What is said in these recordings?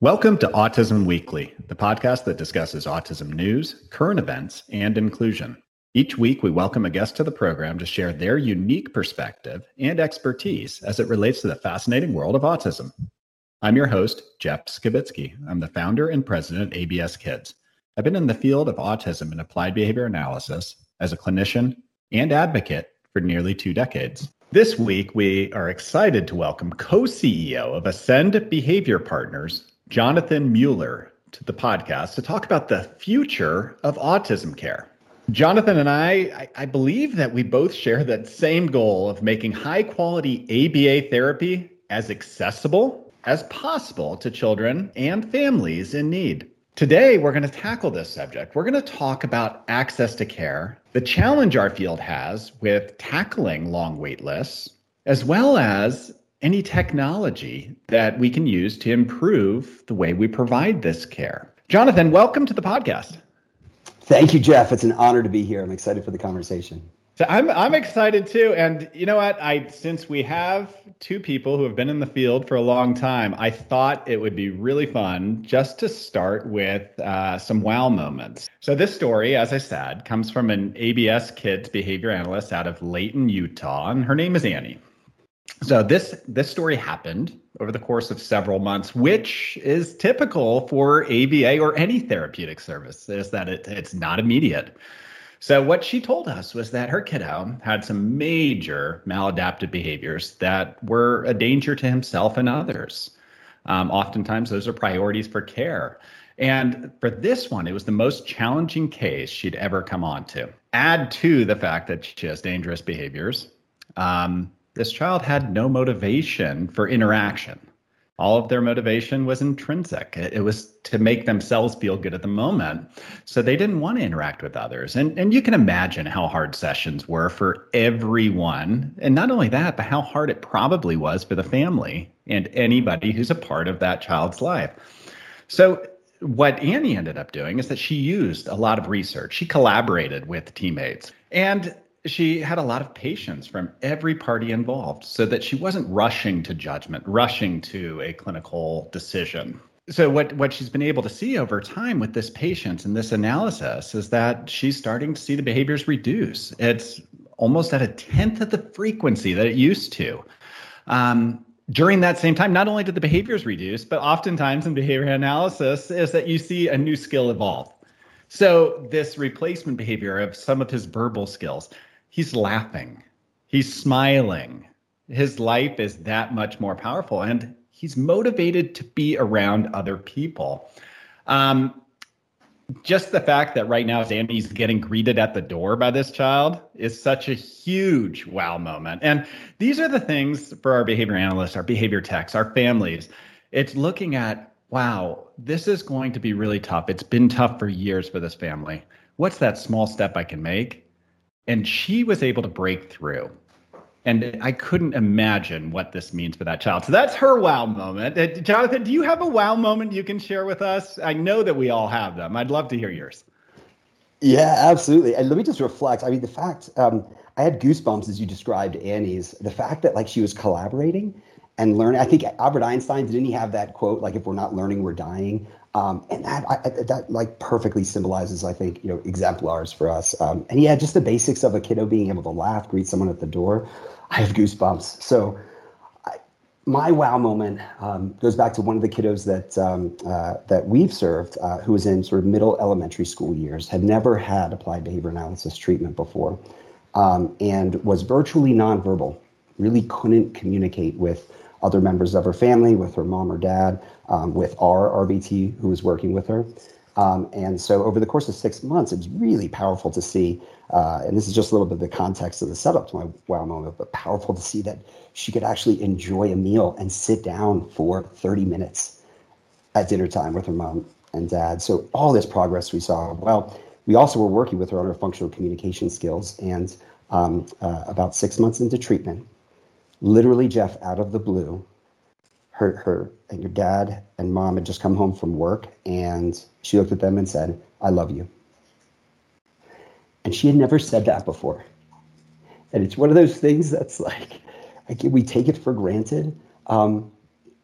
Welcome to Autism Weekly, the podcast that discusses autism news, current events, and inclusion. Each week, we welcome a guest to the program to share their unique perspective and expertise as it relates to the fascinating world of autism. I'm your host, Jeff Skibitsky. I'm the founder and president of ABS Kids. I've been in the field of autism and applied behavior analysis as a clinician and advocate for nearly two decades. This week, we are excited to welcome co CEO of Ascend Behavior Partners, Jonathan Mueller to the podcast to talk about the future of autism care. Jonathan and I, I, believe that we both share that same goal of making high quality ABA therapy as accessible as possible to children and families in need. Today, we're going to tackle this subject. We're going to talk about access to care, the challenge our field has with tackling long wait lists, as well as any technology that we can use to improve the way we provide this care. Jonathan, welcome to the podcast. Thank you, Jeff. It's an honor to be here. I'm excited for the conversation. I'm I'm excited too. And you know what? I since we have two people who have been in the field for a long time, I thought it would be really fun just to start with uh, some wow moments. So this story, as I said, comes from an ABS Kids behavior analyst out of Layton, Utah, and her name is Annie. So this this story happened over the course of several months, which is typical for ABA or any therapeutic service, is that it, it's not immediate. So what she told us was that her kiddo had some major maladaptive behaviors that were a danger to himself and others. Um, oftentimes, those are priorities for care. And for this one, it was the most challenging case she'd ever come on to. Add to the fact that she has dangerous behaviors. Um, this child had no motivation for interaction. All of their motivation was intrinsic. It, was to make themselves feel good at the moment. So they didn't want to interact with others. And, and you can imagine how hard sessions were for everyone. And not only that, but how hard it probably was for the family and anybody who's a part of that child's life. So what Annie ended up doing is that she used a lot of research. She collaborated with teammates. And she had a lot of patience from every party involved so that she wasn't rushing to judgment, rushing to a clinical decision. So what what she's been able to see over time with this patient and this analysis is that she's starting to see the behaviors reduce. It's almost at a tenth of the frequency that it used to. Um, during that same time, not only did the behaviors reduce, but oftentimes in behavior analysis is that you see a new skill evolve. So this replacement behavior of some of his verbal skills, he's laughing, he's smiling. His life is that much more powerful, and he's motivated to be around other people. Um, just the fact that right now Annie's getting greeted at the door by this child is such a huge wow moment. And these are the things for our behavior analysts, our behavior techs, our families. It's looking at, wow, this is going to be really tough. It's been tough for years for this family. What's that small step I can make? And she was able to break through and I couldn't imagine what this means for that child. So that's her wow moment. Uh, Jonathan, do you have a wow moment you can share with us? I know that we all have them. I'd love to hear yours. Yeah, absolutely. And let me just reflect. I mean, the fact um, I had goosebumps as you described Annie's. The fact that like she was collaborating and learning. I think Albert Einstein didn't he have that quote like, "If we're not learning, we're dying." Um, and that I, that like perfectly symbolizes, I think, you know, exemplars for us. Um, and yeah, just the basics of a kiddo being able to laugh, greet someone at the door. I have goosebumps. So I, my wow moment um, goes back to one of the kiddos that um, uh, that we've served, uh, who was in sort of middle elementary school years, had never had applied behavior analysis treatment before, um, and was virtually nonverbal. Really couldn't communicate with other members of her family, with her mom or dad, um, with our RBT who was working with her. Um, and so over the course of six months, it was really powerful to see, uh, and this is just a little bit of the context of the setup to my wow moment, but powerful to see that she could actually enjoy a meal and sit down for 30 minutes at dinner time with her mom and dad. So all this progress we saw. Well, we also were working with her on her functional communication skills. And um, uh, about six months into treatment, literally, Jeff, out of the blue, her, her and your dad and mom had just come home from work and she looked at them and said, I love you. And she had never said that before. And it's one of those things that's like, like we take it for granted. Um,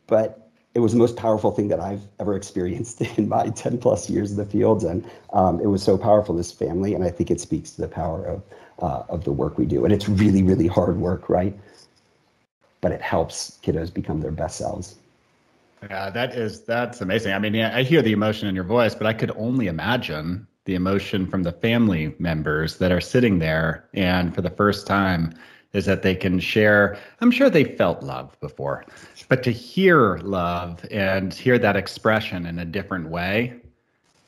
but it was the most powerful thing that I've ever experienced in my 10 plus years in the field. And um, it was so powerful, this family. And I think it speaks to the power of, uh, of the work we do. And it's really, really hard work, right? But it helps kiddos become their best selves. Yeah, that is that's amazing. I mean, yeah, I hear the emotion in your voice, but I could only imagine the emotion from the family members that are sitting there and for the first time is that they can share i'm sure they felt love before but to hear love and hear that expression in a different way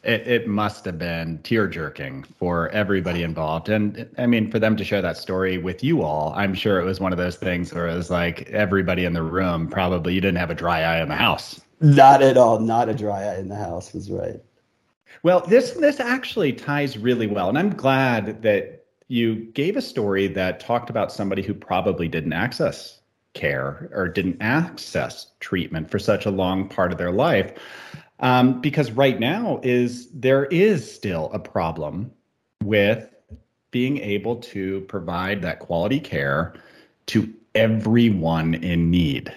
it, it must have been tear jerking for everybody involved. And i mean for them to share that story with you all i'm sure it was one of those things where it was like everybody in the room probably you didn't have a dry eye in the house. Not at all. Not a dry eye in the house was right. Well, this this actually ties really well, and I'm glad that you gave a story that talked about somebody who probably didn't access care or didn't access treatment for such a long part of their life. Um, because right now is there is still a problem with being able to provide that quality care to everyone in need.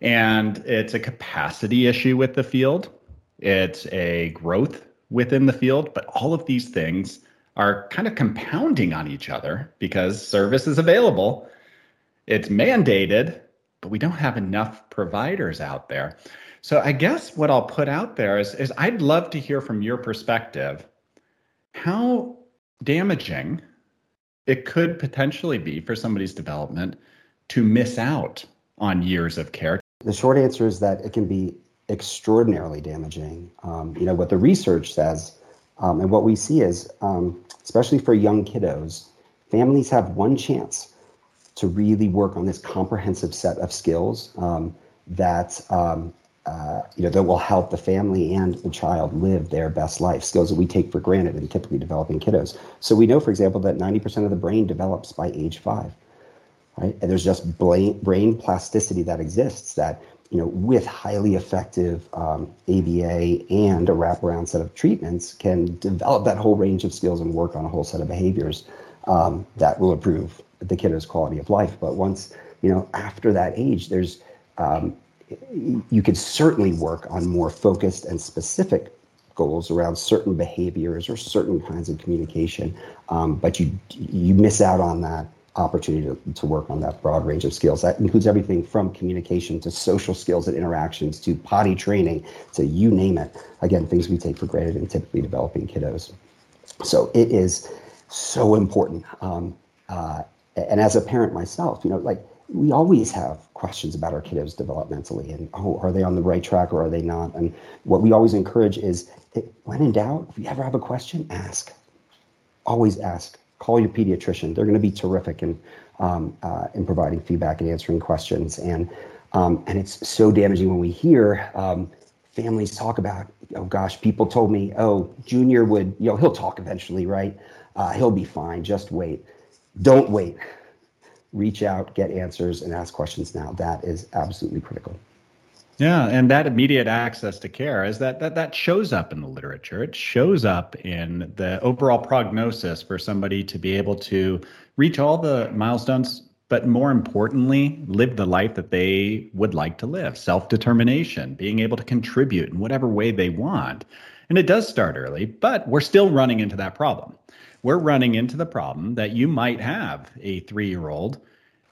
And it's a capacity issue with the field. It's a growth within the field, but all of these things are kind of compounding on each other because service is available, it's mandated, but we don't have enough providers out there. So I guess what I'll put out there is, is I'd love to hear from your perspective how damaging it could potentially be for somebody's development to miss out on years of care. The short answer is that it can be extraordinarily damaging. Um, you know, what the research says um, and what we see is, um, especially for young kiddos, families have one chance to really work on this comprehensive set of skills um, that um, uh, you know that will help the family and the child live their best life. Skills that we take for granted in typically developing kiddos. So we know, for example, that 90% of the brain develops by age five. Right? And there's just brain, plasticity that exists that you know, with highly effective um, ABA and a wraparound set of treatments, can develop that whole range of skills and work on a whole set of behaviors um, that will improve the kiddo's quality of life. But once, you know, after that age, there's um, you could certainly work on more focused and specific goals around certain behaviors or certain kinds of communication, um, but you you miss out on that opportunity to, to work on that broad range of skills. That includes everything from communication to social skills and interactions to potty training to you name it. Again, things we take for granted in typically developing kiddos. So it is so important. Um, uh, and as a parent myself, you know, like we always have questions about our kiddos developmentally and oh, are they on the right track or are they not? And what we always encourage is when in doubt, if you ever have a question, ask. Always ask call your pediatrician. They're going to be terrific in um, uh, in providing feedback and answering questions. And um, and it's so damaging when we hear um, families talk about, oh gosh, people told me, oh, Junior would, you know, he'll talk eventually, right? Uh, he'll be fine. Just wait. Don't wait. Reach out, get answers, and ask questions now. That is absolutely critical. Yeah, and that immediate access to care is that that that shows up in the literature. It shows up in the overall prognosis for somebody to be able to reach all the milestones, but more importantly, live the life that they would like to live, self-determination, being able to contribute in whatever way they want. And it does start early, but we're still running into that problem. We're running into the problem that you might have a 3-year-old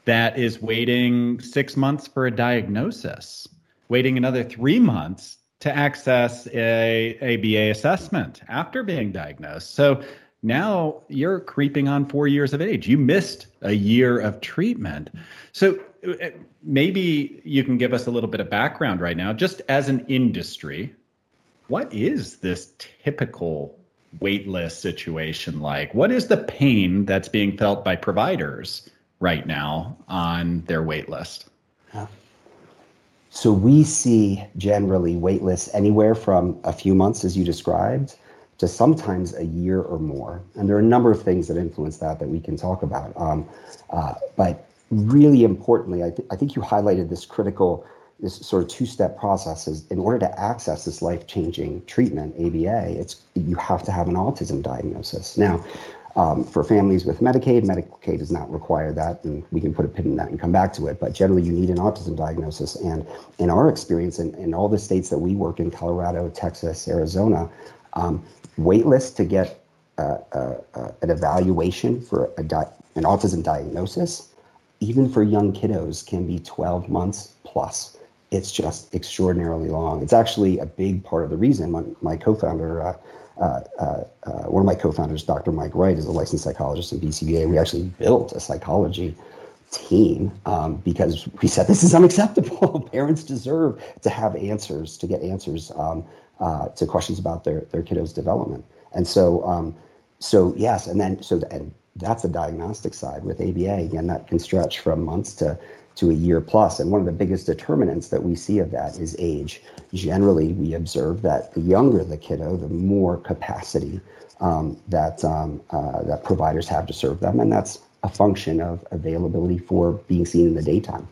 that is waiting 6 months for a diagnosis waiting another three months to access a ABA assessment after being diagnosed. So now you're creeping on four years of age. You missed a year of treatment. So uh, maybe you can give us a little bit of background right now, just as an industry. What is this typical waitlist situation like? What is the pain that's being felt by providers right now on their waitlist? So we see generally waitlists anywhere from a few months, as you described, to sometimes a year or more. And there are a number of things that influence that that we can talk about. Um, uh, but really importantly, I, th- I think you highlighted this critical, this sort of two-step process is in order to access this life-changing treatment, ABA, it's you have to have an autism diagnosis. Now, Um, for families with Medicaid, Medicaid does not require that, and we can put a pin in that and come back to it. But generally, you need an autism diagnosis. And in our experience, in, in all the states that we work in, Colorado, Texas, Arizona, um, wait to get uh, uh, uh, an evaluation for di- an autism diagnosis, even for young kiddos, can be 12 months plus. It's just extraordinarily long. It's actually a big part of the reason my, my co-founder, uh, uh, uh, one of my co-founders, Dr. Mike Wright, is a licensed psychologist in BCBA. We actually built a psychology team um, because we said this is unacceptable. Parents deserve to have answers, to get answers um, uh, to questions about their their kiddos' development. And so, um, so yes, and then so and that's the diagnostic side with ABA. Again, that can stretch from months to to a year plus. And one of the biggest determinants that we see of that is age. Generally, we observe that the younger the kiddo, the more capacity um, that um, uh, that providers have to serve them, and that's a function of availability for being seen in the daytime,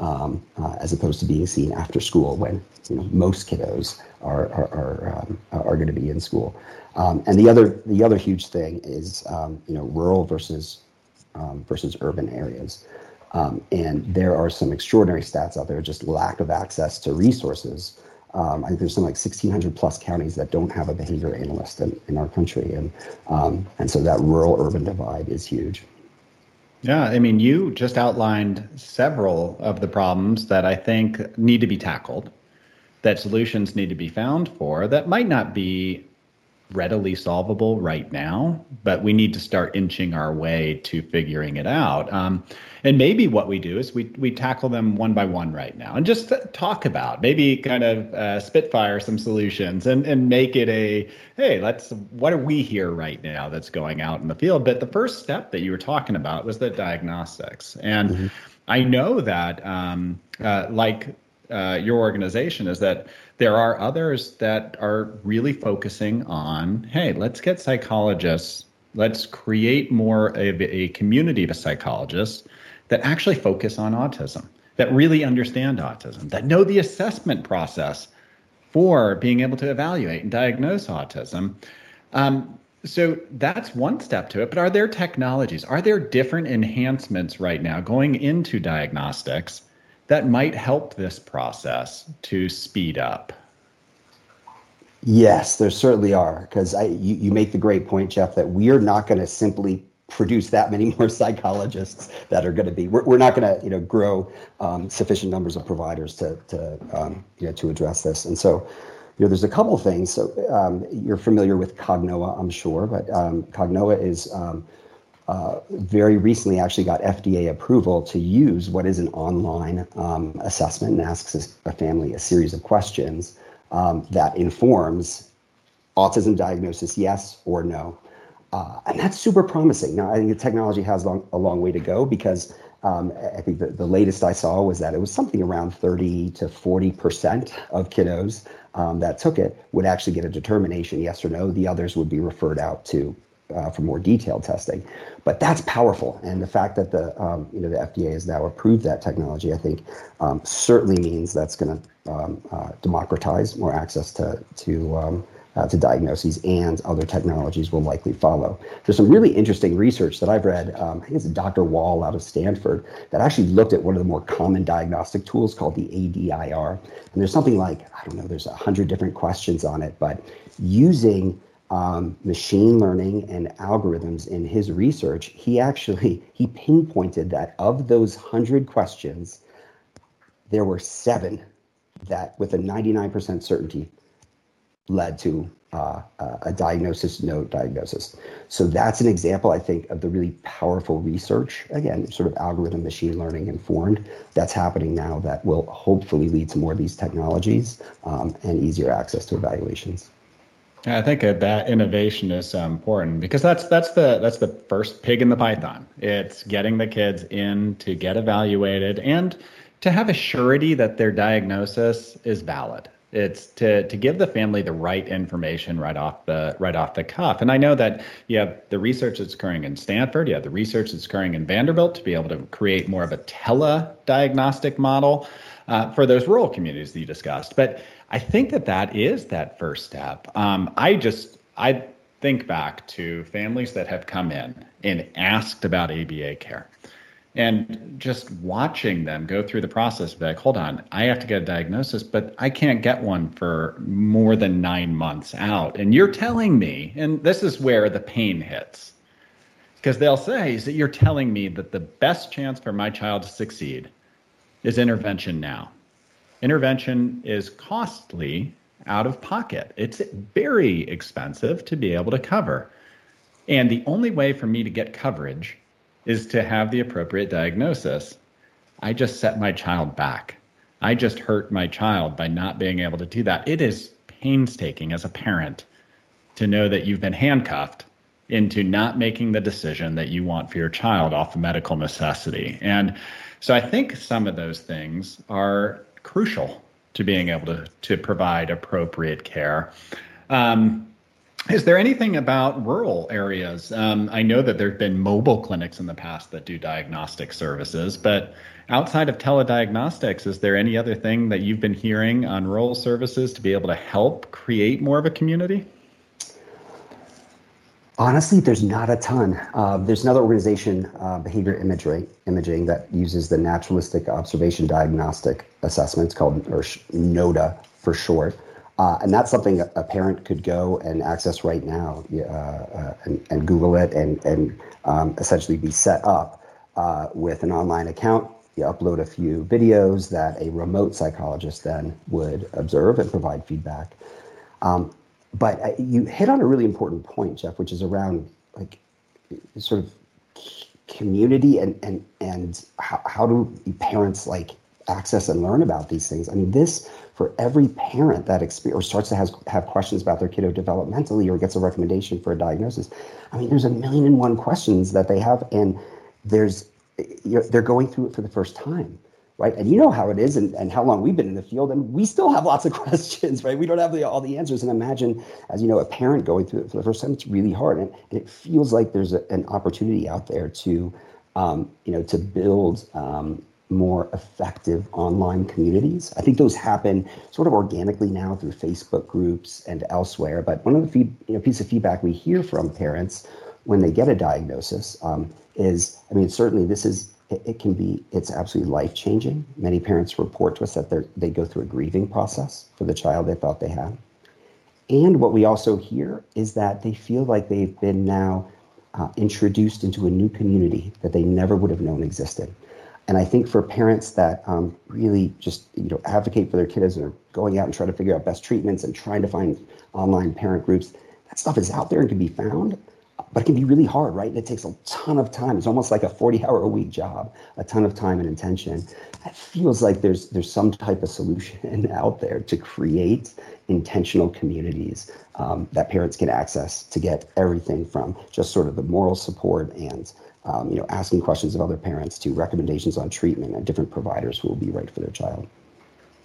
um, uh, as opposed to being seen after school when you know most kiddos are are are, um, are going to be in school. Um, and the other the other huge thing is um, you know rural versus versus urban areas. Um, and there are some extraordinary stats out there, just lack of access to resources. Um, I think there's some like 1,600 plus counties that don't have a behavior analyst in, in our country, and um, and so that rural urban divide is huge. Yeah, I mean, you just outlined several of the problems that I think need to be tackled, that solutions need to be found for, that might not be readily solvable right now, but we need to start inching our way to figuring it out. Um, and maybe what we do is we we tackle them one by one right now and just talk about maybe kind of uh, spitfire some solutions and and make it a hey let's what are we here right now that's going out in the field. But the first step that you were talking about was the diagnostics, and mm-hmm. I know that um, uh, like uh, your organization is that there are others that are really focusing on hey let's get psychologists let's create more of a community of psychologists that actually focus on autism that really understand autism that know the assessment process for being able to evaluate and diagnose autism. Um, so that's one step to it but are there technologies are there different enhancements right now going into diagnostics that might help this process to speed up? Yes, there certainly are. Because you, you make the great point, Jeff, that we are not going to simply produce that many more psychologists that are going to be. We're, we're not going to you know grow um, sufficient numbers of providers to to um, you know to address this. And so you know there's a couple things. So um, you're familiar with Cognoa, I'm sure, but um, Cognoa is um, uh, very recently actually got FDA approval to use what is an online um, assessment and asks a family a series of questions um, that informs autism diagnosis, yes or no. Uh, and that's super promising. Now, I think the technology has long, a long way to go because um, I think the, the latest I saw was that it was something around 30 to 40% of kiddos um, that took it would actually get a determination, yes or no. The others would be referred out to uh, for more detailed testing. But that's powerful, and the fact that the um, you know the FDA has now approved that technology, I think, um, certainly means that's going to um, uh, democratize more access to to um, uh, to diagnoses, and other technologies will likely follow. There's some really interesting research that I've read. Um, I think it's Dr. Wall out of Stanford that actually looked at one of the more common diagnostic tools called the ADI-R, and there's something like I don't know, there's a hundred different questions on it, but using um, machine learning and algorithms in his research, he actually he pinpointed that of those hundred questions, there were seven that, with a 99% certainty, led to uh, a diagnosis, no diagnosis. So that's an example, I think, of the really powerful research, again, sort of algorithm machine learning informed, that's happening now that will hopefully lead to more of these technologies um, and easier access to evaluations. I think that innovation is so important because that's that's the that's the first pig in the python. It's getting the kids in to get evaluated and to have a surety that their diagnosis is valid. It's to to give the family the right information right off the right off the cuff. And I know that you have the research that's occurring in Stanford, you have the research that's occurring in Vanderbilt to be able to create more of a tele-diagnostic model uh, for those rural communities that you discussed. But I think that that is that first step. Um, I just I think back to families that have come in and asked about ABA care and just watching them go through the process like hold on i have to get a diagnosis but i can't get one for more than nine months out and you're telling me and this is where the pain hits because they'll say is that you're telling me that the best chance for my child to succeed is intervention now intervention is costly out of pocket it's very expensive to be able to cover and the only way for me to get coverage is to have the appropriate diagnosis. I just set my child back. I just hurt my child by not being able to do that. It is painstaking as a parent to know that you've been handcuffed into not making the decision that you want for your child off of medical necessity. And so I think some of those things are crucial to being able to, to provide appropriate care. Um, is there anything about rural areas? Um, I know that there have been mobile clinics in the past that do diagnostic services, but outside of telediagnostics, is there any other thing that you've been hearing on rural services to be able to help create more of a community? Honestly, there's not a ton. Uh, there's another organization, uh, Behavior Imagery, Imaging, that uses the Naturalistic Observation Diagnostic Assessments called, or NODA for short. Uh, and that's something a parent could go and access right now uh, uh, and, and, Google it and, and um, essentially be set up uh, with an online account. You upload a few videos that a remote psychologist then would observe and provide feedback. Um, but uh, you hit on a really important point, Jeff, which is around like sort of community and and and how, how do parents like access and learn about these things. I mean, this for every parent that experience or starts to has, have questions about their kiddo developmentally or gets a recommendation for a diagnosis. I mean, there's a million and one questions that they have, and there's they're going through it for the first time, right? And you know how it is, and, and how long we've been in the field, and we still have lots of questions, right? We don't have the, all the answers. And imagine, as you know, a parent going through it for the first time, it's really hard, and, and it feels like there's a, an opportunity out there to, um, you know, to build. Um, more effective online communities. I think those happen sort of organically now through Facebook groups and elsewhere. But one of the feed, you know, piece of feedback we hear from parents when they get a diagnosis um, is, I mean, certainly this is it, it can be it's absolutely life changing. Many parents report to us that they they go through a grieving process for the child they thought they had. And what we also hear is that they feel like they've been now uh, introduced into a new community that they never would have known existed. And I think for parents that um, really just you know advocate for their kids and are going out and trying to figure out best treatments and trying to find online parent groups, that stuff is out there and can be found, but it can be really hard, right? And it takes a ton of time. It's almost like a 40-hour a week job, a ton of time and intention. It feels like there's there's some type of solution out there to create intentional communities um, that parents can access to get everything from just sort of the moral support and um, you know, asking questions of other parents to recommendations on treatment and different providers who will be right for their child.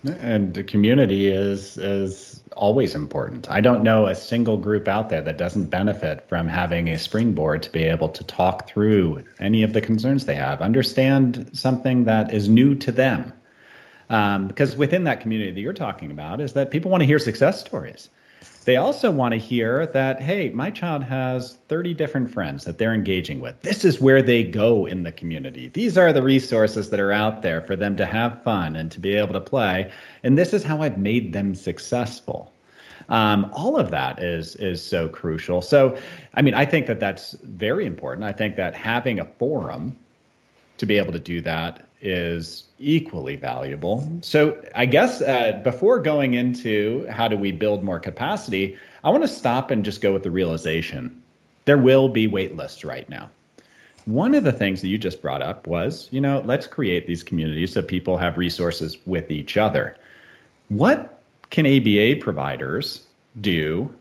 And the community is is always important. I don't know a single group out there that doesn't benefit from having a springboard to be able to talk through any of the concerns they have, understand something that is new to them. Um, because within that community that you're talking about is that people want to hear success stories. They also want to hear that, hey, my child has 30 different friends that they're engaging with. This is where they go in the community. These are the resources that are out there for them to have fun and to be able to play. And this is how I've made them successful. Um, all of that is is so crucial. So, I mean, I think that that's very important. I think that having a forum to be able to do that is equally valuable. So, I guess uh, before going into how do we build more capacity, I want to stop and just go with the realization there will be wait lists right now. One of the things that you just brought up was, you know, let's create these communities so people have resources with each other. What can ABA providers do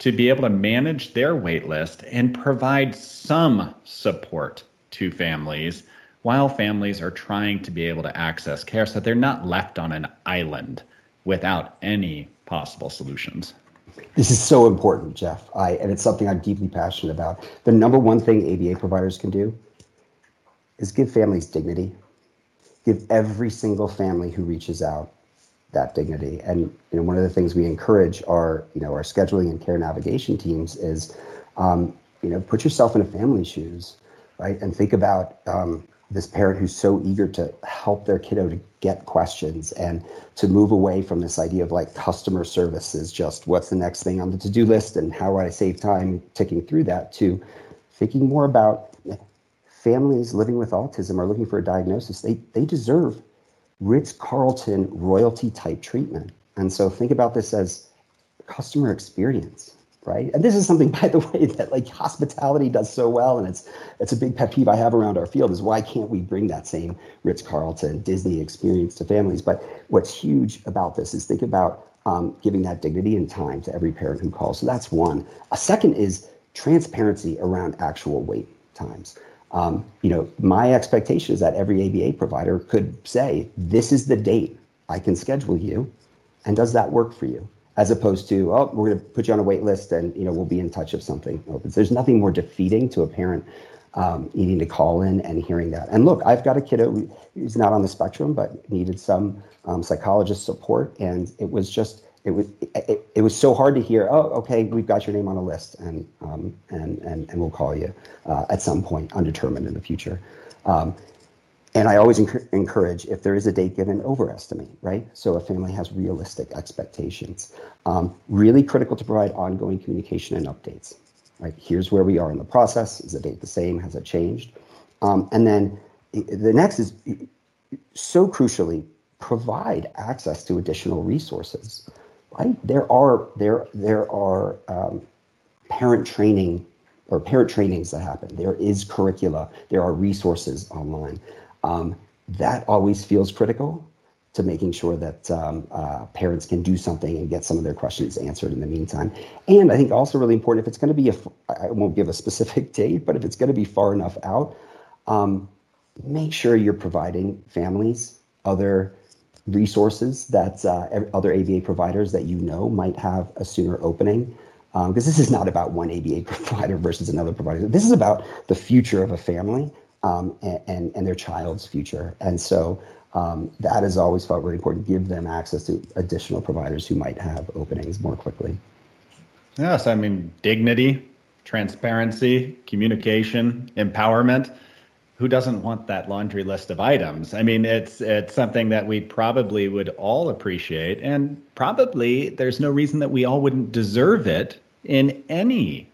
to be able to manage their wait list and provide some support to families while families are trying to be able to access care so they're not left on an island without any possible solutions. This is so important, Jeff. I, and it's something I'm deeply passionate about. The number one thing ABA providers can do is give families dignity. Give every single family who reaches out that dignity. And you know, one of the things we encourage our you know our scheduling and care navigation teams is um, you know put yourself in a family's shoes, right, and think about um, this parent who's so eager to help their kiddo to get questions and to move away from this idea of like customer service is just what's the next thing on the to-do list and how do I save time ticking through that to thinking more about families living with autism are looking for a diagnosis. They they deserve Ritz Carlton royalty type treatment. And so think about this as customer experience right? And this is something, by the way, that like hospitality does so well, and it's it's a big pet peeve I have around our field is why can't we bring that same Ritz Carlton Disney experience to families? But what's huge about this is think about um, giving that dignity and time to every parent who calls. So that's one. A second is transparency around actual wait times. Um, you know, my expectation is that every ABA provider could say, "This is the date I can schedule you," and does that work for you? As opposed to oh we're going to put you on a wait list and you know we'll be in touch if something opens. There's nothing more defeating to a parent um, needing to call in and hearing that. And look i've got a kiddo who's not on the spectrum but needed some um, psychologist support. And it was just it was it, it was so hard to hear oh okay we've got your name on a list and um, and, and and we'll call you uh, at some point undetermined in the future. Um, and I always encourage if there is a date given, overestimate, right? So a family has realistic expectations. Um, really critical to provide ongoing communication and updates, right? Here's where we are in the process. Is the date the same? Has it changed? Um, and then the next is so crucially provide access to additional resources, right? There are there there are um, parent training or parent trainings that happen. There is curricula. There are resources online. Um, that always feels critical to making sure that um, uh, parents can do something and get some of their questions answered in the meantime. And I think also really important if it's going to be a, I won't give a specific date, but if it's going to be far enough out, um, make sure you're providing families other resources that uh, other ABA providers that you know might have a sooner opening. Because um, this is not about one ABA provider versus another provider. This is about the future of a family um, and, and, their child's future. And so um, that has always felt really important. To give them access to additional providers who might have openings more quickly. Yes, I mean, dignity, transparency, communication, empowerment. Who doesn't want that laundry list of items? I mean, it's it's something that we probably would all appreciate, and probably there's no reason that we all wouldn't deserve it in any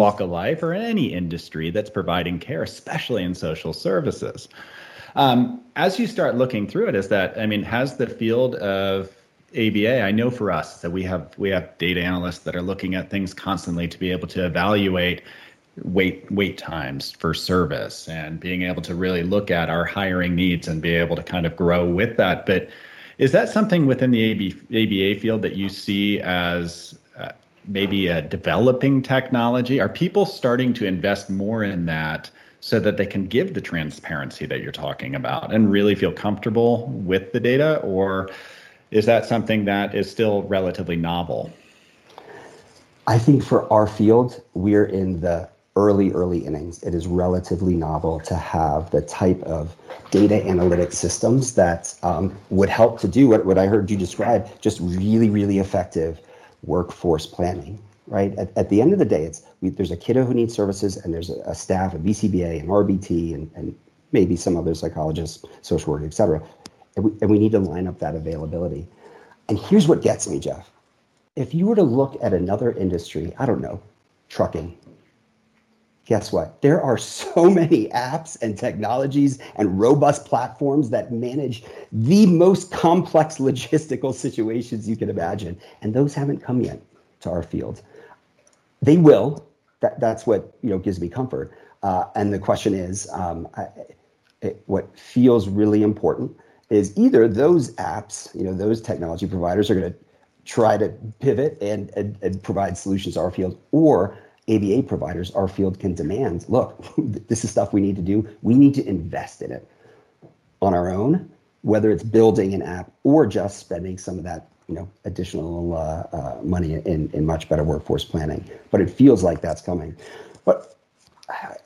walk of life or any industry that's providing care, especially in social services. Um, as you start looking through it, is that I mean, has the field of ABA, I know for us that we have we have data analysts that are looking at things constantly to be able to evaluate wait wait times for service and being able to really look at our hiring needs and be able to kind of grow with that. But is that something within the AB, ABA field that you see as maybe a developing technology? Are people starting to invest more in that so that they can give the transparency that you're talking about and really feel comfortable with the data? Or is that something that is still relatively novel? I think for our field, we're in the early, early innings. It is relatively novel to have the type of data analytic systems that um, would help to do what, what I heard you describe, just really, really effective workforce planning, right? At, at the end of the day, it's we, there's a kiddo who needs services, and there's a, a staff, a BCBA, an RBT, and, and maybe some other psychologists, social work, et cetera. And we, and we need to line up that availability. And here's what gets me, Jeff. If you were to look at another industry, I don't know, trucking, guess what? There are so many apps and technologies and robust platforms that manage the most complex logistical situations you can imagine. And those haven't come yet to our field. They will. That, that's what you know gives me comfort. Uh, and the question is, um, I, it, what feels really important is either those apps, you know, those technology providers are going to try to pivot and, and, and provide solutions to our field, or ABA providers, our field can demand look, this is stuff we need to do. We need to invest in it on our own, whether it's building an app or just spending some of that you know additional uh, uh, money in, in much better workforce planning. But it feels like that's coming. But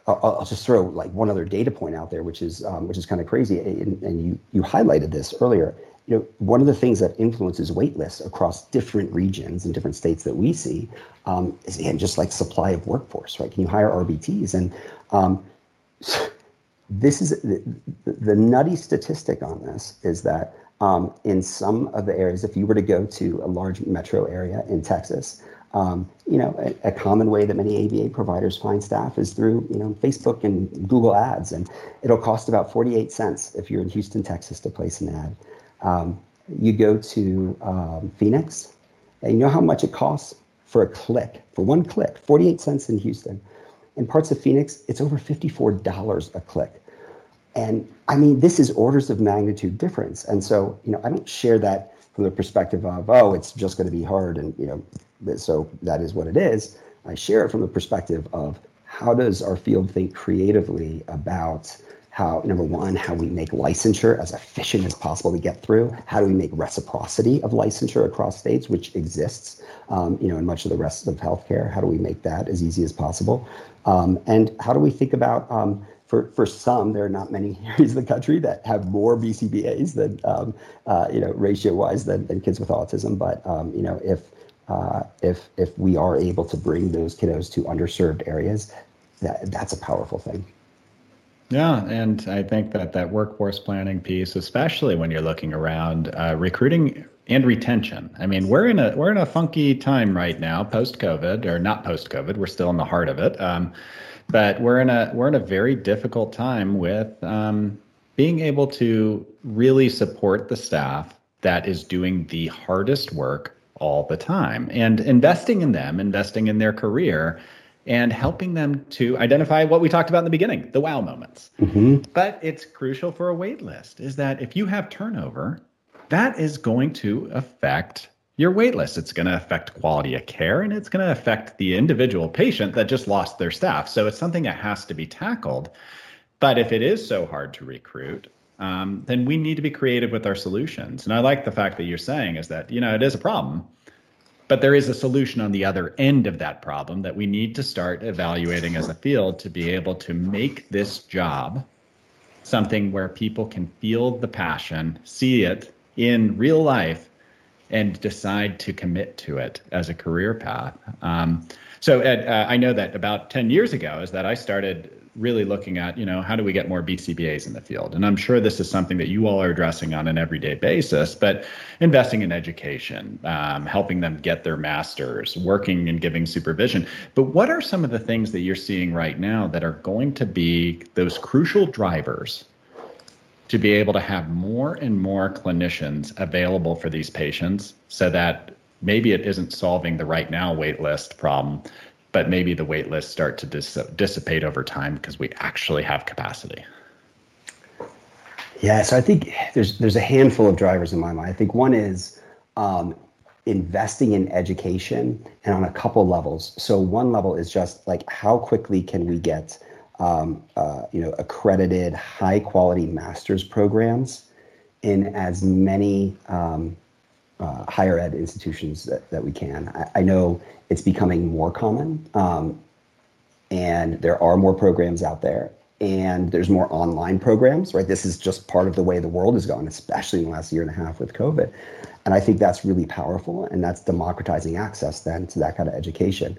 I'll, I'll just throw like one other data point out there, which is um, which is kind of crazy, and, and you you highlighted this earlier. You know, one of the things that influences wait lists across different regions and different states that we see um, is again just like supply of workforce, right? Can you hire RBTs? And um, this is the, the, nutty statistic on this is that um, in some of the areas, if you were to go to a large metro area in Texas, um, you know, a, a, common way that many ABA providers find staff is through, you know, Facebook and Google Ads, and it'll cost about 48 cents if you're in Houston, Texas, to place an ad. Um, you go to um, Phoenix, and you know how much it costs for a click, for one click, 48 cents in Houston. In parts of Phoenix, it's over $54 a click. And I mean, this is orders of magnitude difference. And so, you know, I don't share that from the perspective of, oh, it's just going to be hard. And, you know, so that is what it is. I share it from the perspective of how does our field think creatively about how number one how we make licensure as efficient as possible to get through how do we make reciprocity of licensure across states which exists um, you know in much of the rest of healthcare how do we make that as easy as possible um, and how do we think about um, for, for some, there are not many areas of the country that have more BCBAs than, um, uh, you know, ratio-wise than, than kids with autism. But, um, you know, if, uh, if, if we are able to bring those kiddos to underserved areas, that, that's a powerful thing. Yeah, and I think that that workforce planning piece, especially when you're looking around uh, recruiting and retention. I mean, we're in a we're in a funky time right now, post COVID or not post COVID. We're still in the heart of it. Um, but we're in a we're in a very difficult time with um, being able to really support the staff that is doing the hardest work all the time and investing in them, investing in their career and helping them to identify what we talked about in the beginning, the wow moments. Mm-hmm. But it's crucial for a wait list is that if you have turnover, that is going to affect your wait list. It's going to affect quality of care and it's going to affect the individual patient that just lost their staff. So it's something that has to be tackled. But if it is so hard to recruit, um, then we need to be creative with our solutions. And I like the fact that you're saying is that, you know, it is a problem, but there is a solution on the other end of that problem that we need to start evaluating as a field to be able to make this job something where people can feel the passion, see it in real life, and decide to commit to it as a career path. Um, so Ed, uh, I know that about 10 years ago is that I started really looking at, you know, how do we get more BCBAs in the field? And I'm sure this is something that you all are addressing on an everyday basis, but investing in education, um, helping them get their masters, working and giving supervision. But what are some of the things that you're seeing right now that are going to be those crucial drivers to be able to have more and more clinicians available for these patients so that maybe it isn't solving the right now wait list problem, but maybe the wait lists start to dis- dissipate over time because we actually have capacity. Yeah, so I think there's there's a handful of drivers in my mind. I think one is um, investing in education and on a couple levels. So one level is just like how quickly can we get um, uh, you know, accredited high quality master's programs in as many um, uh, higher ed institutions that, that we can. I, I know it's becoming more common, um, and there are more programs out there, and there's more online programs, right? This is just part of the way the world has gone, especially in the last year and a half with COVID. And I think that's really powerful, and that's democratizing access then to that kind of education.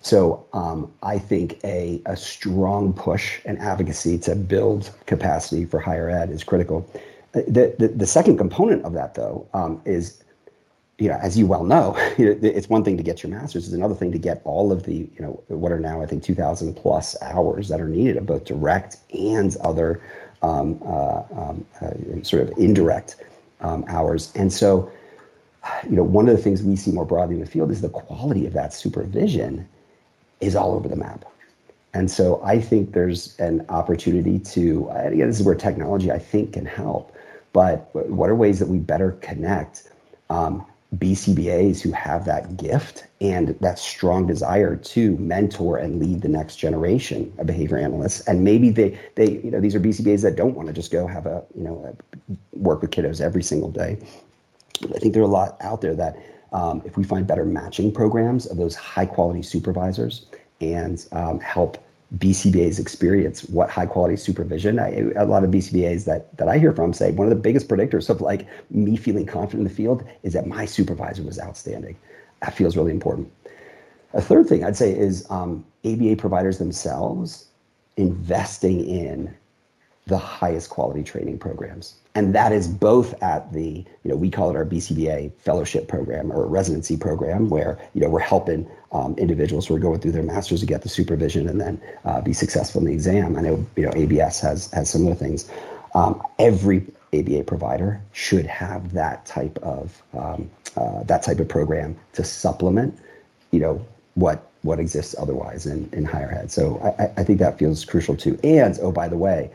So um, I think a, a strong push and advocacy to build capacity for higher ed is critical. Uh, the, the, the second component of that, though, um, is you know, as you well know, it's one thing to get your master's; it's another thing to get all of the, you know, what are now I think 2,000 plus hours that are needed of both direct and other um, uh, um, uh, sort of indirect um, hours. And so, you know, one of the things we see more broadly in the field is the quality of that supervision is all over the map. And so I think there's an opportunity to, again, this is where technology I think can help. But what are ways that we better connect um, BCBAs who have that gift and that strong desire to mentor and lead the next generation of behavior analysts? And maybe they, they, you know, these are BCBAs that don't want to just go have a, you know, work with kiddos every single day. I think there are a lot out there that um, if we find better matching programs of those high quality supervisors and um, help BCBA's experience what high quality supervision. I, a lot of BCBAs that that I hear from say one of the biggest predictors of like me feeling confident in the field is that my supervisor was outstanding. That feels really important. A third thing I'd say is um, ABA providers themselves investing in the highest quality training programs. And that is both at the, you know, we call it our BCBA fellowship program or residency program, where, you know, we're helping um, individuals who are going through their masters to get the supervision and then uh, be successful in the exam. I know, you know, ABS has, has similar things. Um, every ABA provider should have that type of, um, uh, that type of program to supplement, you know, what what exists otherwise in, in higher ed. So I, I think that feels crucial too. And oh, by the way,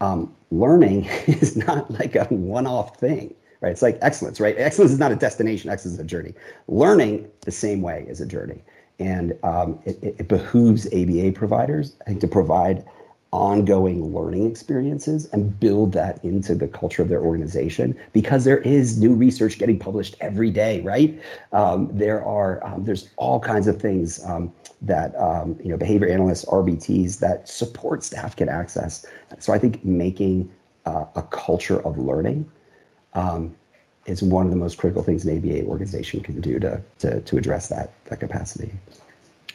um, learning is not like a one-off thing, right? It's like excellence, right? Excellence is not a destination. Excellence is a journey. Learning the same way is a journey, and um, it, it behooves ABA providers, I think, to provide ongoing learning experiences and build that into the culture of their organization because there is new research getting published every day right? Um, there are um, there's all kinds of things um, that um, you know behavior analysts rbts that support staff can access. So i think making uh, a culture of learning um, is one of the most critical things an aba organization can do to to, to address that that capacity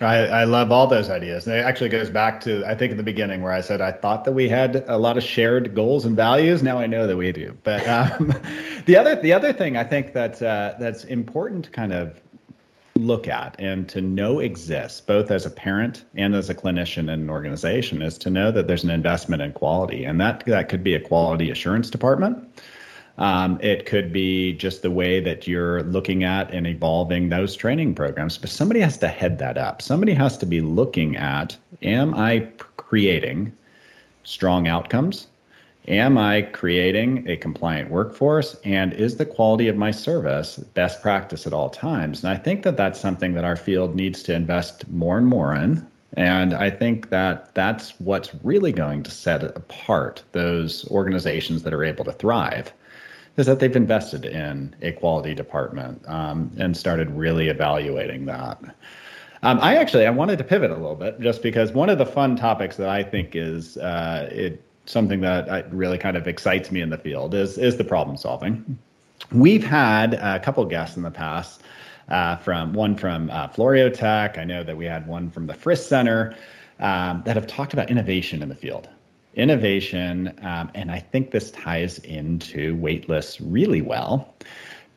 I, I love all those ideas. And it actually goes back to, I think, in the beginning where I said I thought that we had a lot of shared goals and values. Now I know that we do. But um, the other the other thing I think that uh, that's important to kind of look at and to know exists, both as a parent and as a clinician in an organization, is to know that there's an investment in quality, and that that could be a quality assurance department um, it could be just the way that you're looking at and evolving those training programs. But somebody has to head that up. Somebody has to be looking at Am I creating strong outcomes? Am I creating a compliant workforce? And is the quality of my service best practice at all times? And I think that that's something that our field needs to invest more and more in. And I think that that's what's really going to set apart those organizations that are able to thrive is that they've invested in a quality department um, and started really evaluating that. Um, I actually I wanted to pivot a little bit just because one of the fun topics that I think is uh, it something that I, really kind of excites me in the field is is the problem solving. We've had a couple guests in the past uh, from one from uh, Floreo Tech. I know that we had one from the Frist Center um, that have talked about innovation in the field innovation, um, and I think this ties into waitlist really well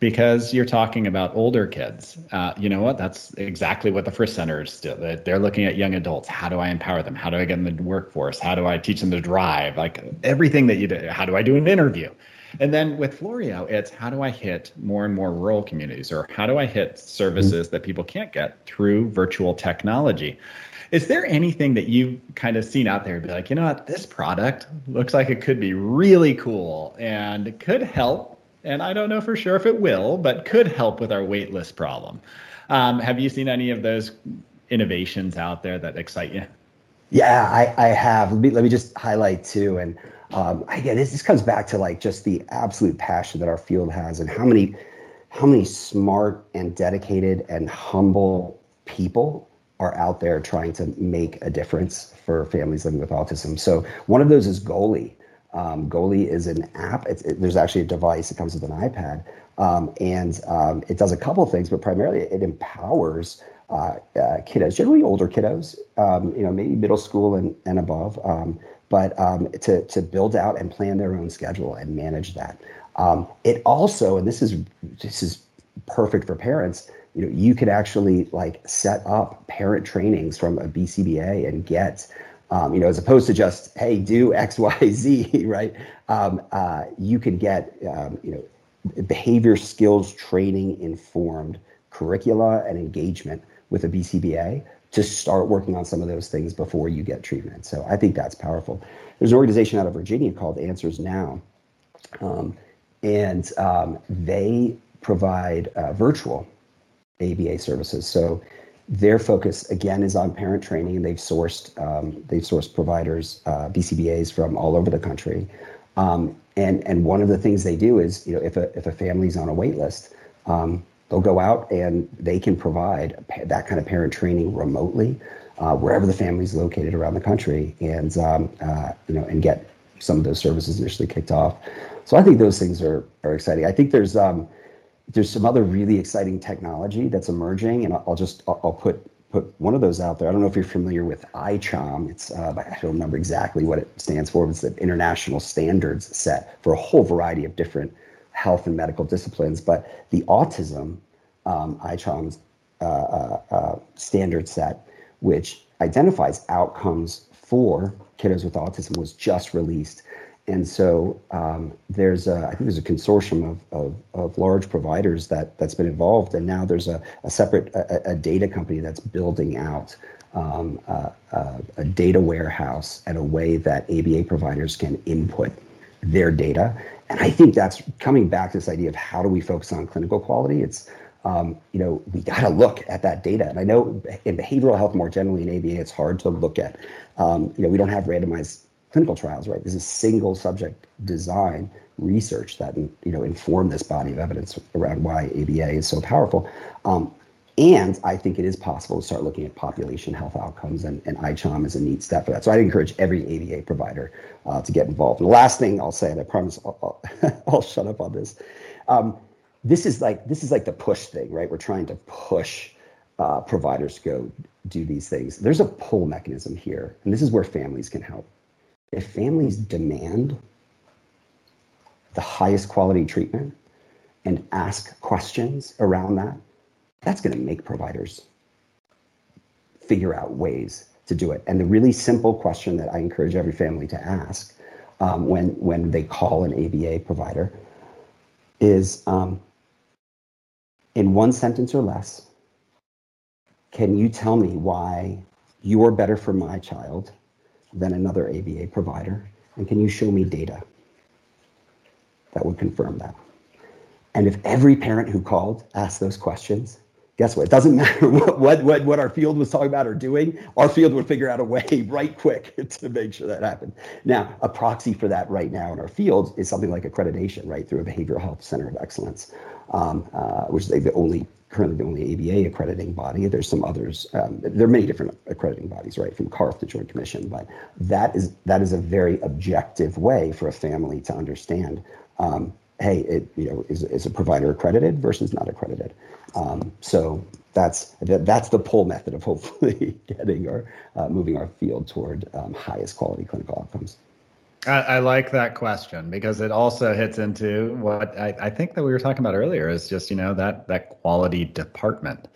because you're talking about older kids. Uh, you know what? That's exactly what the Frist centers do. They're looking at young adults. How do I empower them? How do I get them in the workforce? How do I teach them to drive? Like everything that you do. How do I do an interview? And then with Floreo, it's how do I hit more and more rural communities, or how do I hit services that people can't get through virtual technology? Is there anything that you've kind of seen out there be like, you know what, this product looks like it could be really cool and could help? And I don't know for sure if it will, but could help with our waitlist problem. Um, have you seen any of those innovations out there that excite you? Yeah, I, I have. Let me, let me just highlight two. And um, again, this, this comes back to like just the absolute passion that our field has and how many how many smart and dedicated and humble people are out there trying to make a difference for families living with autism. So one of those is Goally. Um, Goally is an app. It, there's actually a device that comes with an iPad, um, and um, it does a couple things, but primarily it empowers uh, uh, kiddos, generally older kiddos, um, you know, maybe middle school and, and above, um, but um, to to build out and plan their own schedule and manage that. it also, and this is this is perfect for parents you know you could actually like set up parent trainings from a bcba and get um, you know as opposed to just hey do x y z right? Um, uh, you could get um, you know behavior skills training informed curricula and engagement with a bcba to start working on some of those things before you get treatment. So i think that's powerful. There's an organization out of virginia called AnswersNow um, and um, they provide uh, virtual ABA services. So their focus again is on parent training, and they've sourced um, they've sourced providers uh, BCBA's from all over the country. Um, and and one of the things they do is you know if a if a family's on a wait list, um, they'll go out and they can provide that kind of parent training remotely. uh, wherever the family is located around the country, and um, uh, you know, and get some of those services initially kicked off. So I think those things are are exciting. I think there's um, there's some other really exciting technology that's emerging, and I'll just I'll, put put one of those out there. I don't know if you're familiar with ICHOM. It's uh, I don't remember exactly what it stands for. But it's the international standards set for a whole variety of different health and medical disciplines. But the autism um, ICHOM's uh, uh, uh, standard set, which identifies outcomes for kiddos with autism, was just released. And so um, there's a, I think there's a consortium of, of, of, large providers that that's been involved, and now there's a, a separate a, a data company that's building out um, a data warehouse and a way that ABA providers can input their data. And I think that's coming back to this idea of how do we focus on clinical quality. It's um, you know, we got to look at that data. And I know in behavioral health more generally in ABA, it's hard to look at. Um, you know, we don't have randomized clinical trials, right? This is single subject design research that you know inform this body of evidence around why ABA is so powerful. Um, and I think it is possible to start looking at population health outcomes, and, and ICHOM is a neat step for that. So I'd encourage every ABA provider uh, to get involved. And the last thing I'll say, and I promise I'll, I'll, I'll shut up on this. Um, this is like this is like the push thing, right? We're trying to push uh, providers to go do these things. There's a pull mechanism here, and this is where families can help. If families demand the highest quality treatment and ask questions around that, that's going to make providers figure out ways to do it. And the really simple question that I encourage every family to ask um, when when they call an ABA provider is um, in one sentence or less, can you tell me why you're better for my child than another ABA provider? And can you show me data that would confirm that? And if every parent who called asked those questions, guess what? It doesn't matter what, what, what, what our field was talking about or doing, our field would figure out a way right quick to make sure that happened. Now, a proxy for that right now in our field is something like accreditation, right, through a behavioral health center of excellence, um, uh, which is the only currently the only ABA accrediting body. There's some others. Um, there are many different accrediting bodies, right, from CARF to Joint Commission. But that is that is a very objective way for a family to understand. Um, hey, it, you know, is, is a provider accredited versus not accredited? Um, so that's that's the pull method of hopefully getting or uh, moving our field toward um, highest quality clinical outcomes. I, I, like that question because it also hits into what I, I, think that we were talking about earlier is just you know that that quality department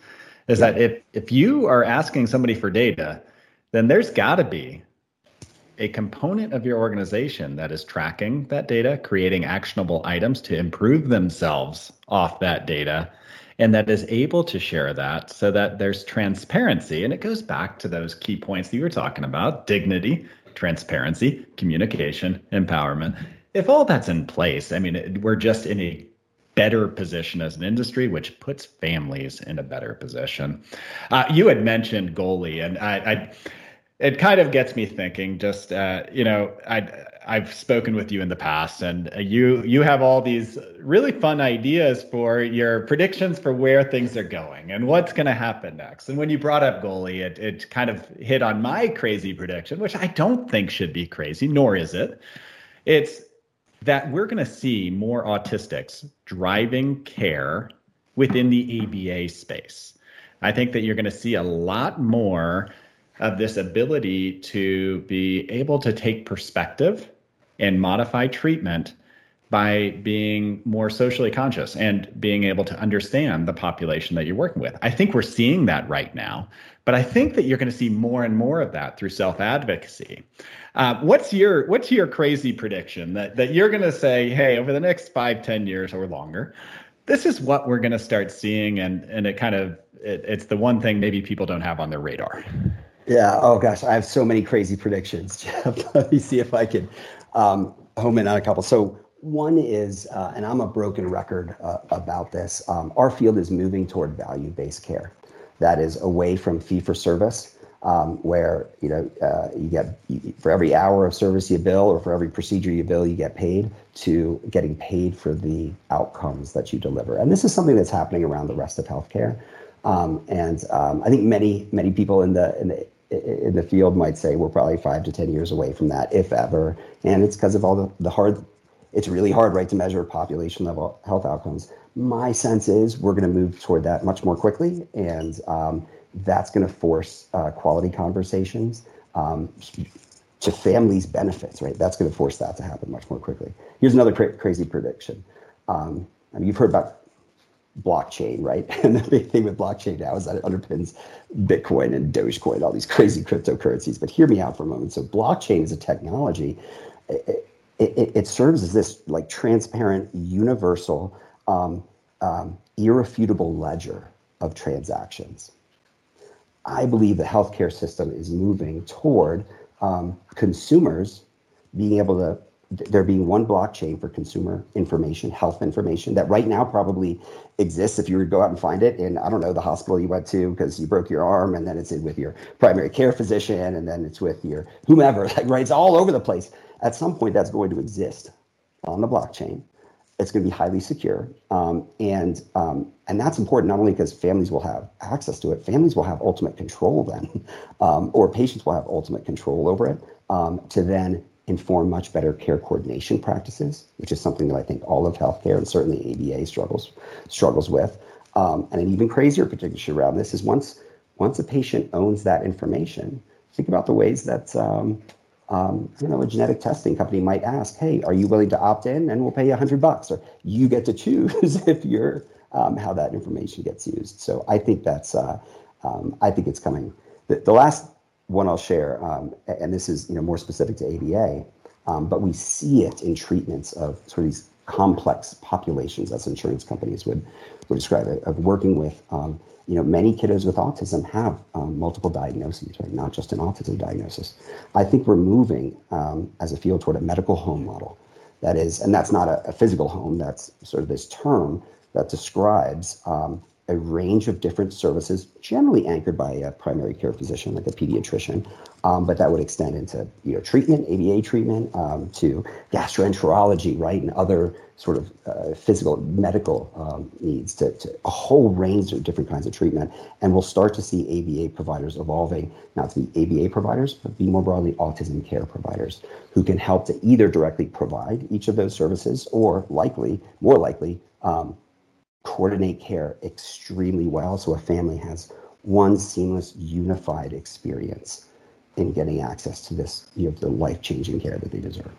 is yeah. that if if you are asking somebody for data, then there's got to be a component of your organization that is tracking that data, creating actionable items to improve themselves off that data, and that is able to share that so that there's transparency. And it goes back to those key points that you were talking about dignity, transparency, communication, empowerment. If all that's in place, I mean, we're just in a better position as an industry, which puts families in a better position. Uh, you had mentioned Goally, and I, I it kind of gets me thinking. Just uh, you know, I I've spoken with you in the past, and you you have all these really fun ideas for your predictions for where things are going and what's going to happen next. And when you brought up Goally, it it kind of hit on my crazy prediction, which I don't think should be crazy, nor is it. It's that we're going to see more autistics driving care within the ABA space. I think that you're going to see a lot more of this ability to be able to take perspective and modify treatment by being more socially conscious and being able to understand the population that you're working with. I think we're seeing that right now, but I think that you're going to see more and more of that through self advocacy. Uh, what's your what's your crazy prediction that that you're going to say, hey, over the next five, ten years or longer, this is what we're going to start seeing, and and it kind of it, it's the one thing maybe people don't have on their radar. Yeah. Oh gosh, I have so many crazy predictions, Jeff. Let me see if I can um, home in on a couple. So one is, uh, and I'm a broken record uh, about this. Um, our field is moving toward value-based care. That is away from fee-for-service, um, where you know uh, you get for every hour of service you bill or for every procedure you bill, you get paid. To getting paid for the outcomes that you deliver, and this is something that's happening around the rest of healthcare. Um, and um, I think many many people in the in the in the field might say we're probably five to 10 years away from that, if ever. And it's because of all the, the hard, it's really hard, right, to measure population level health outcomes. My sense is we're going to move toward that much more quickly. And um, that's going to force uh, quality conversations um, to families' benefits, right? That's going to force that to happen much more quickly. Here's another cra- crazy prediction. Um, I mean, you've heard about blockchain, right? And the big thing with blockchain now is that it underpins Bitcoin and Dogecoin, all these crazy cryptocurrencies. But hear me out for a moment. So, blockchain is a technology. It, it, it serves as this like transparent, universal, um, um, irrefutable ledger of transactions. I believe the healthcare system is moving toward um, consumers being able to there being one blockchain for consumer information, health information that right now probably exists if you to go out and find it in, I don't know, the hospital you went to because you broke your arm and then it's in with your primary care physician and then it's with your whomever, like, right? It's all over the place. At some point, that's going to exist on the blockchain. It's going to be highly secure. Um, and, um, and that's important not only because families will have access to it, families will have ultimate control then, um, or patients will have ultimate control over it um, to then inform much better care coordination practices, which is something that I think all of healthcare and certainly ABA struggles struggles with. Um, and an even crazier prediction around this is once once a patient owns that information, think about the ways that um, um, you know a genetic testing company might ask, "Hey, are you willing to opt in? And we'll pay you a hundred bucks." Or you get to choose if you're um, how that information gets used. So I think that's uh, um, I think it's coming. The, the last one I'll share, um, and this is you know more specific to ABA, um, but we see it in treatments of sort of these complex populations, as insurance companies would would describe it, of working with. Um, you know, many kiddos with autism have um, multiple diagnoses, right? Not just an autism diagnosis. I think we're moving um, as a field toward a medical home model. That is, and that's not a, a physical home. That's sort of this term that describes um, a range of different services, generally anchored by a primary care physician, like a pediatrician, um, but that would extend into you know treatment, ABA treatment, um, to gastroenterology, right, and other sort of uh, physical medical um, needs, to, to, a whole range of different kinds of treatment. And we'll start to see ABA providers evolving, not to be ABA providers, but be more broadly autism care providers who can help to either directly provide each of those services or likely, more likely, um, coordinate care extremely well so a family has one seamless unified experience in getting access to this you know the life-changing care that they deserve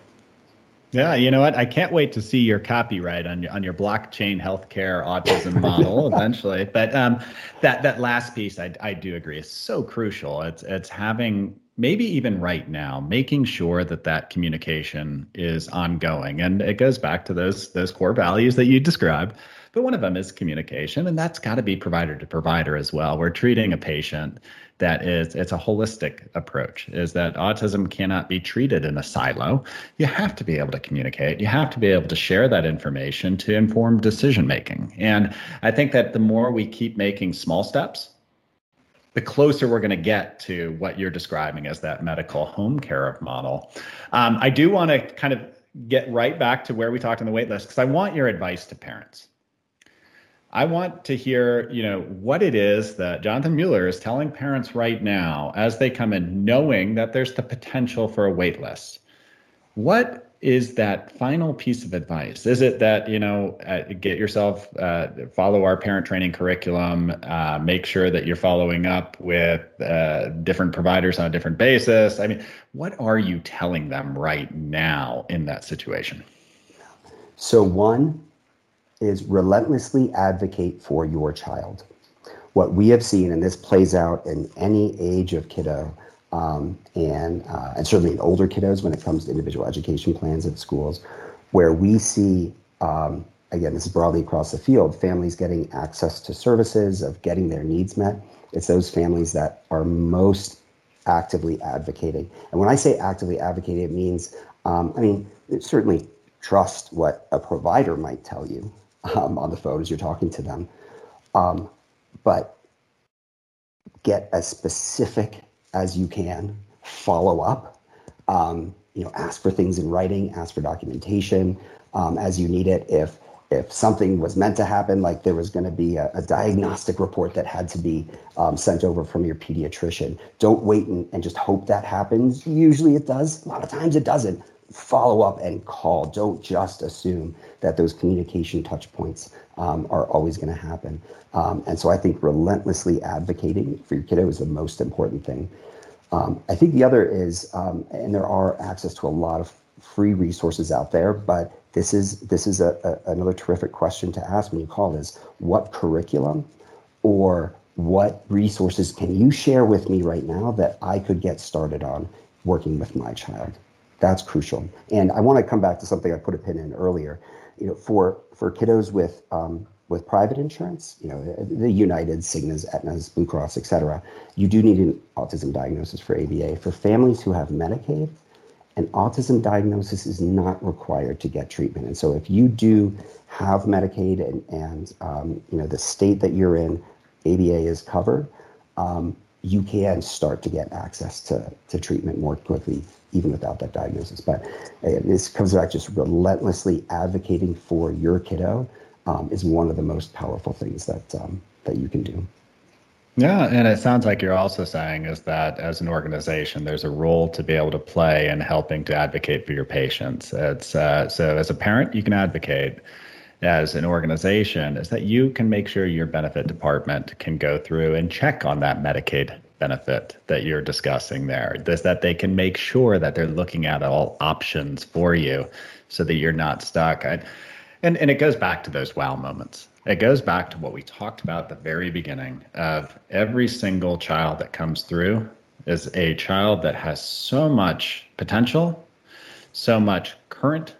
yeah, you know what? I can't wait to see your copyright on your on your blockchain healthcare autism model eventually. But um, that that last piece, I I do agree, is so crucial. It's it's having maybe even right now, making sure that that communication is ongoing, and it goes back to those those core values that you described but one of them is communication, and that's got to be provider to provider as well. We're treating a patient that is it's a holistic approach is that autism cannot be treated in a silo. You have to be able to communicate. You have to be able to share that information to inform decision making. And i think that the more we keep making small steps the closer we're going to get to what you're describing as that medical home care model. Um, i do want to kind of get right back to where we talked on the wait list because i want your advice to parents I want to hear, you know, what it is that Jonathan Mueller is telling parents right now as they come in, knowing that there's the potential for a wait list. What is that final piece of advice? Is it that you know, uh, get yourself uh, follow our parent training curriculum, uh, make sure that you're following up with uh, different providers on a different basis? I mean, what are you telling them right now in that situation? So one, is relentlessly advocate for your child. What we have seen, and this plays out in any age of kiddo, um, and uh, and certainly in older kiddos when it comes to individual education plans at schools, where we see um, again this is broadly across the field families getting access to services of getting their needs met. It's those families that are most actively advocating, and when I say actively advocating, it means um, I mean certainly trust what a provider might tell you um, on the phone as you're talking to them. Um, but get as specific as you can, follow up, um, you know, ask for things in writing, ask for documentation um, as you need it. If if something was meant to happen, like there was going to be a, a, diagnostic report that had to be um, sent over from your pediatrician. Don't wait and, and just hope that happens. Usually it does. A lot of times it doesn't. Follow up and call. Don't just assume that those communication touch points um, are always going to happen. Um, and so I think relentlessly advocating for your kiddo is the most important thing. Um, I think the other is, um, and there are access to a lot of free resources out there, but this is this is a, a, another terrific question to ask when you call is what curriculum or what resources can you share with me right now that I could get started on working with my child? That's crucial. And I want to come back to something I put a pin in earlier. You know, for for kiddos with um, with private insurance, you know, the United, Cigna's, Aetna's, Blue Cross, et cetera, you do need an autism diagnosis for ABA. For families who have Medicaid, an autism diagnosis is not required to get treatment. And so if you do have Medicaid and, and um, you know the state that you're in, ABA is covered, um, you can start to get access to, to treatment more quickly, even without that diagnosis. But uh, this comes back just relentlessly advocating for your kiddo um, is one of the most powerful things that um, that you can do. Yeah, and it sounds like you're also saying is that as an organization, there's a role to be able to play in helping to advocate for your patients. It's uh, so as a parent, you can advocate. As an organization, is that you can make sure your benefit department can go through and check on that Medicaid benefit that you're discussing there. Is that they can make sure that they're looking at all options for you, so that you're not stuck. I, and and it goes back to those wow moments it goes back to what we talked about at the very beginning of every single child that comes through is a child that has so much potential, so much current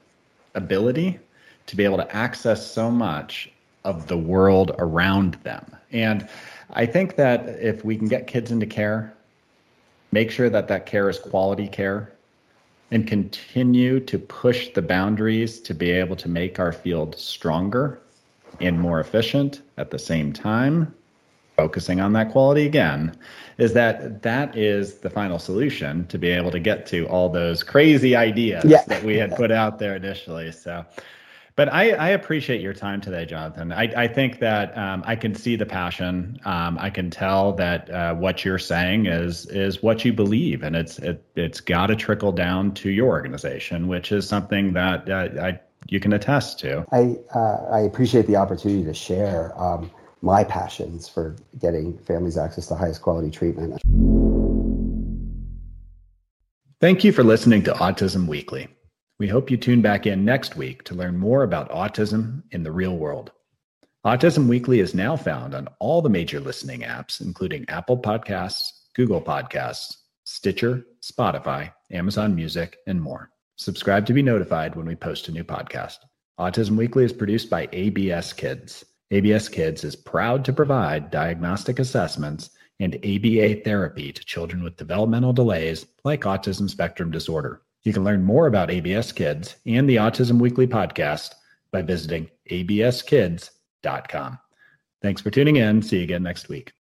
ability to be able to access so much of the world around them. And I think that if we can get kids into care, make sure that that care is quality care, and continue to push the boundaries to be able to make our field stronger and more efficient at the same time focusing on that quality again is that that is the final solution to be able to get to all those crazy ideas yeah. that we had put out there initially so but I, I appreciate your time today, Jonathan. I, I think that um, I can see the passion. Um, I can tell that uh, what you're saying is is what you believe, and it's it, it's got to trickle down to your organization, which is something that uh, I you can attest to. I uh, I appreciate the opportunity to share um, my passions for getting families access to highest quality treatment. Thank you for listening to Autism Weekly. We hope you tune back in next week to learn more about autism in the real world. Autism Weekly is now found on all the major listening apps, including Apple Podcasts, Google Podcasts, Stitcher, Spotify, Amazon Music, and more. Subscribe to be notified when we post a new podcast. Autism Weekly is produced by ABS Kids. ABS Kids is proud to provide diagnostic assessments and ABA therapy to children with developmental delays like autism spectrum disorder. You can learn more about ABS Kids and the Autism Weekly podcast by visiting abskids.com. Thanks for tuning in. See you again next week.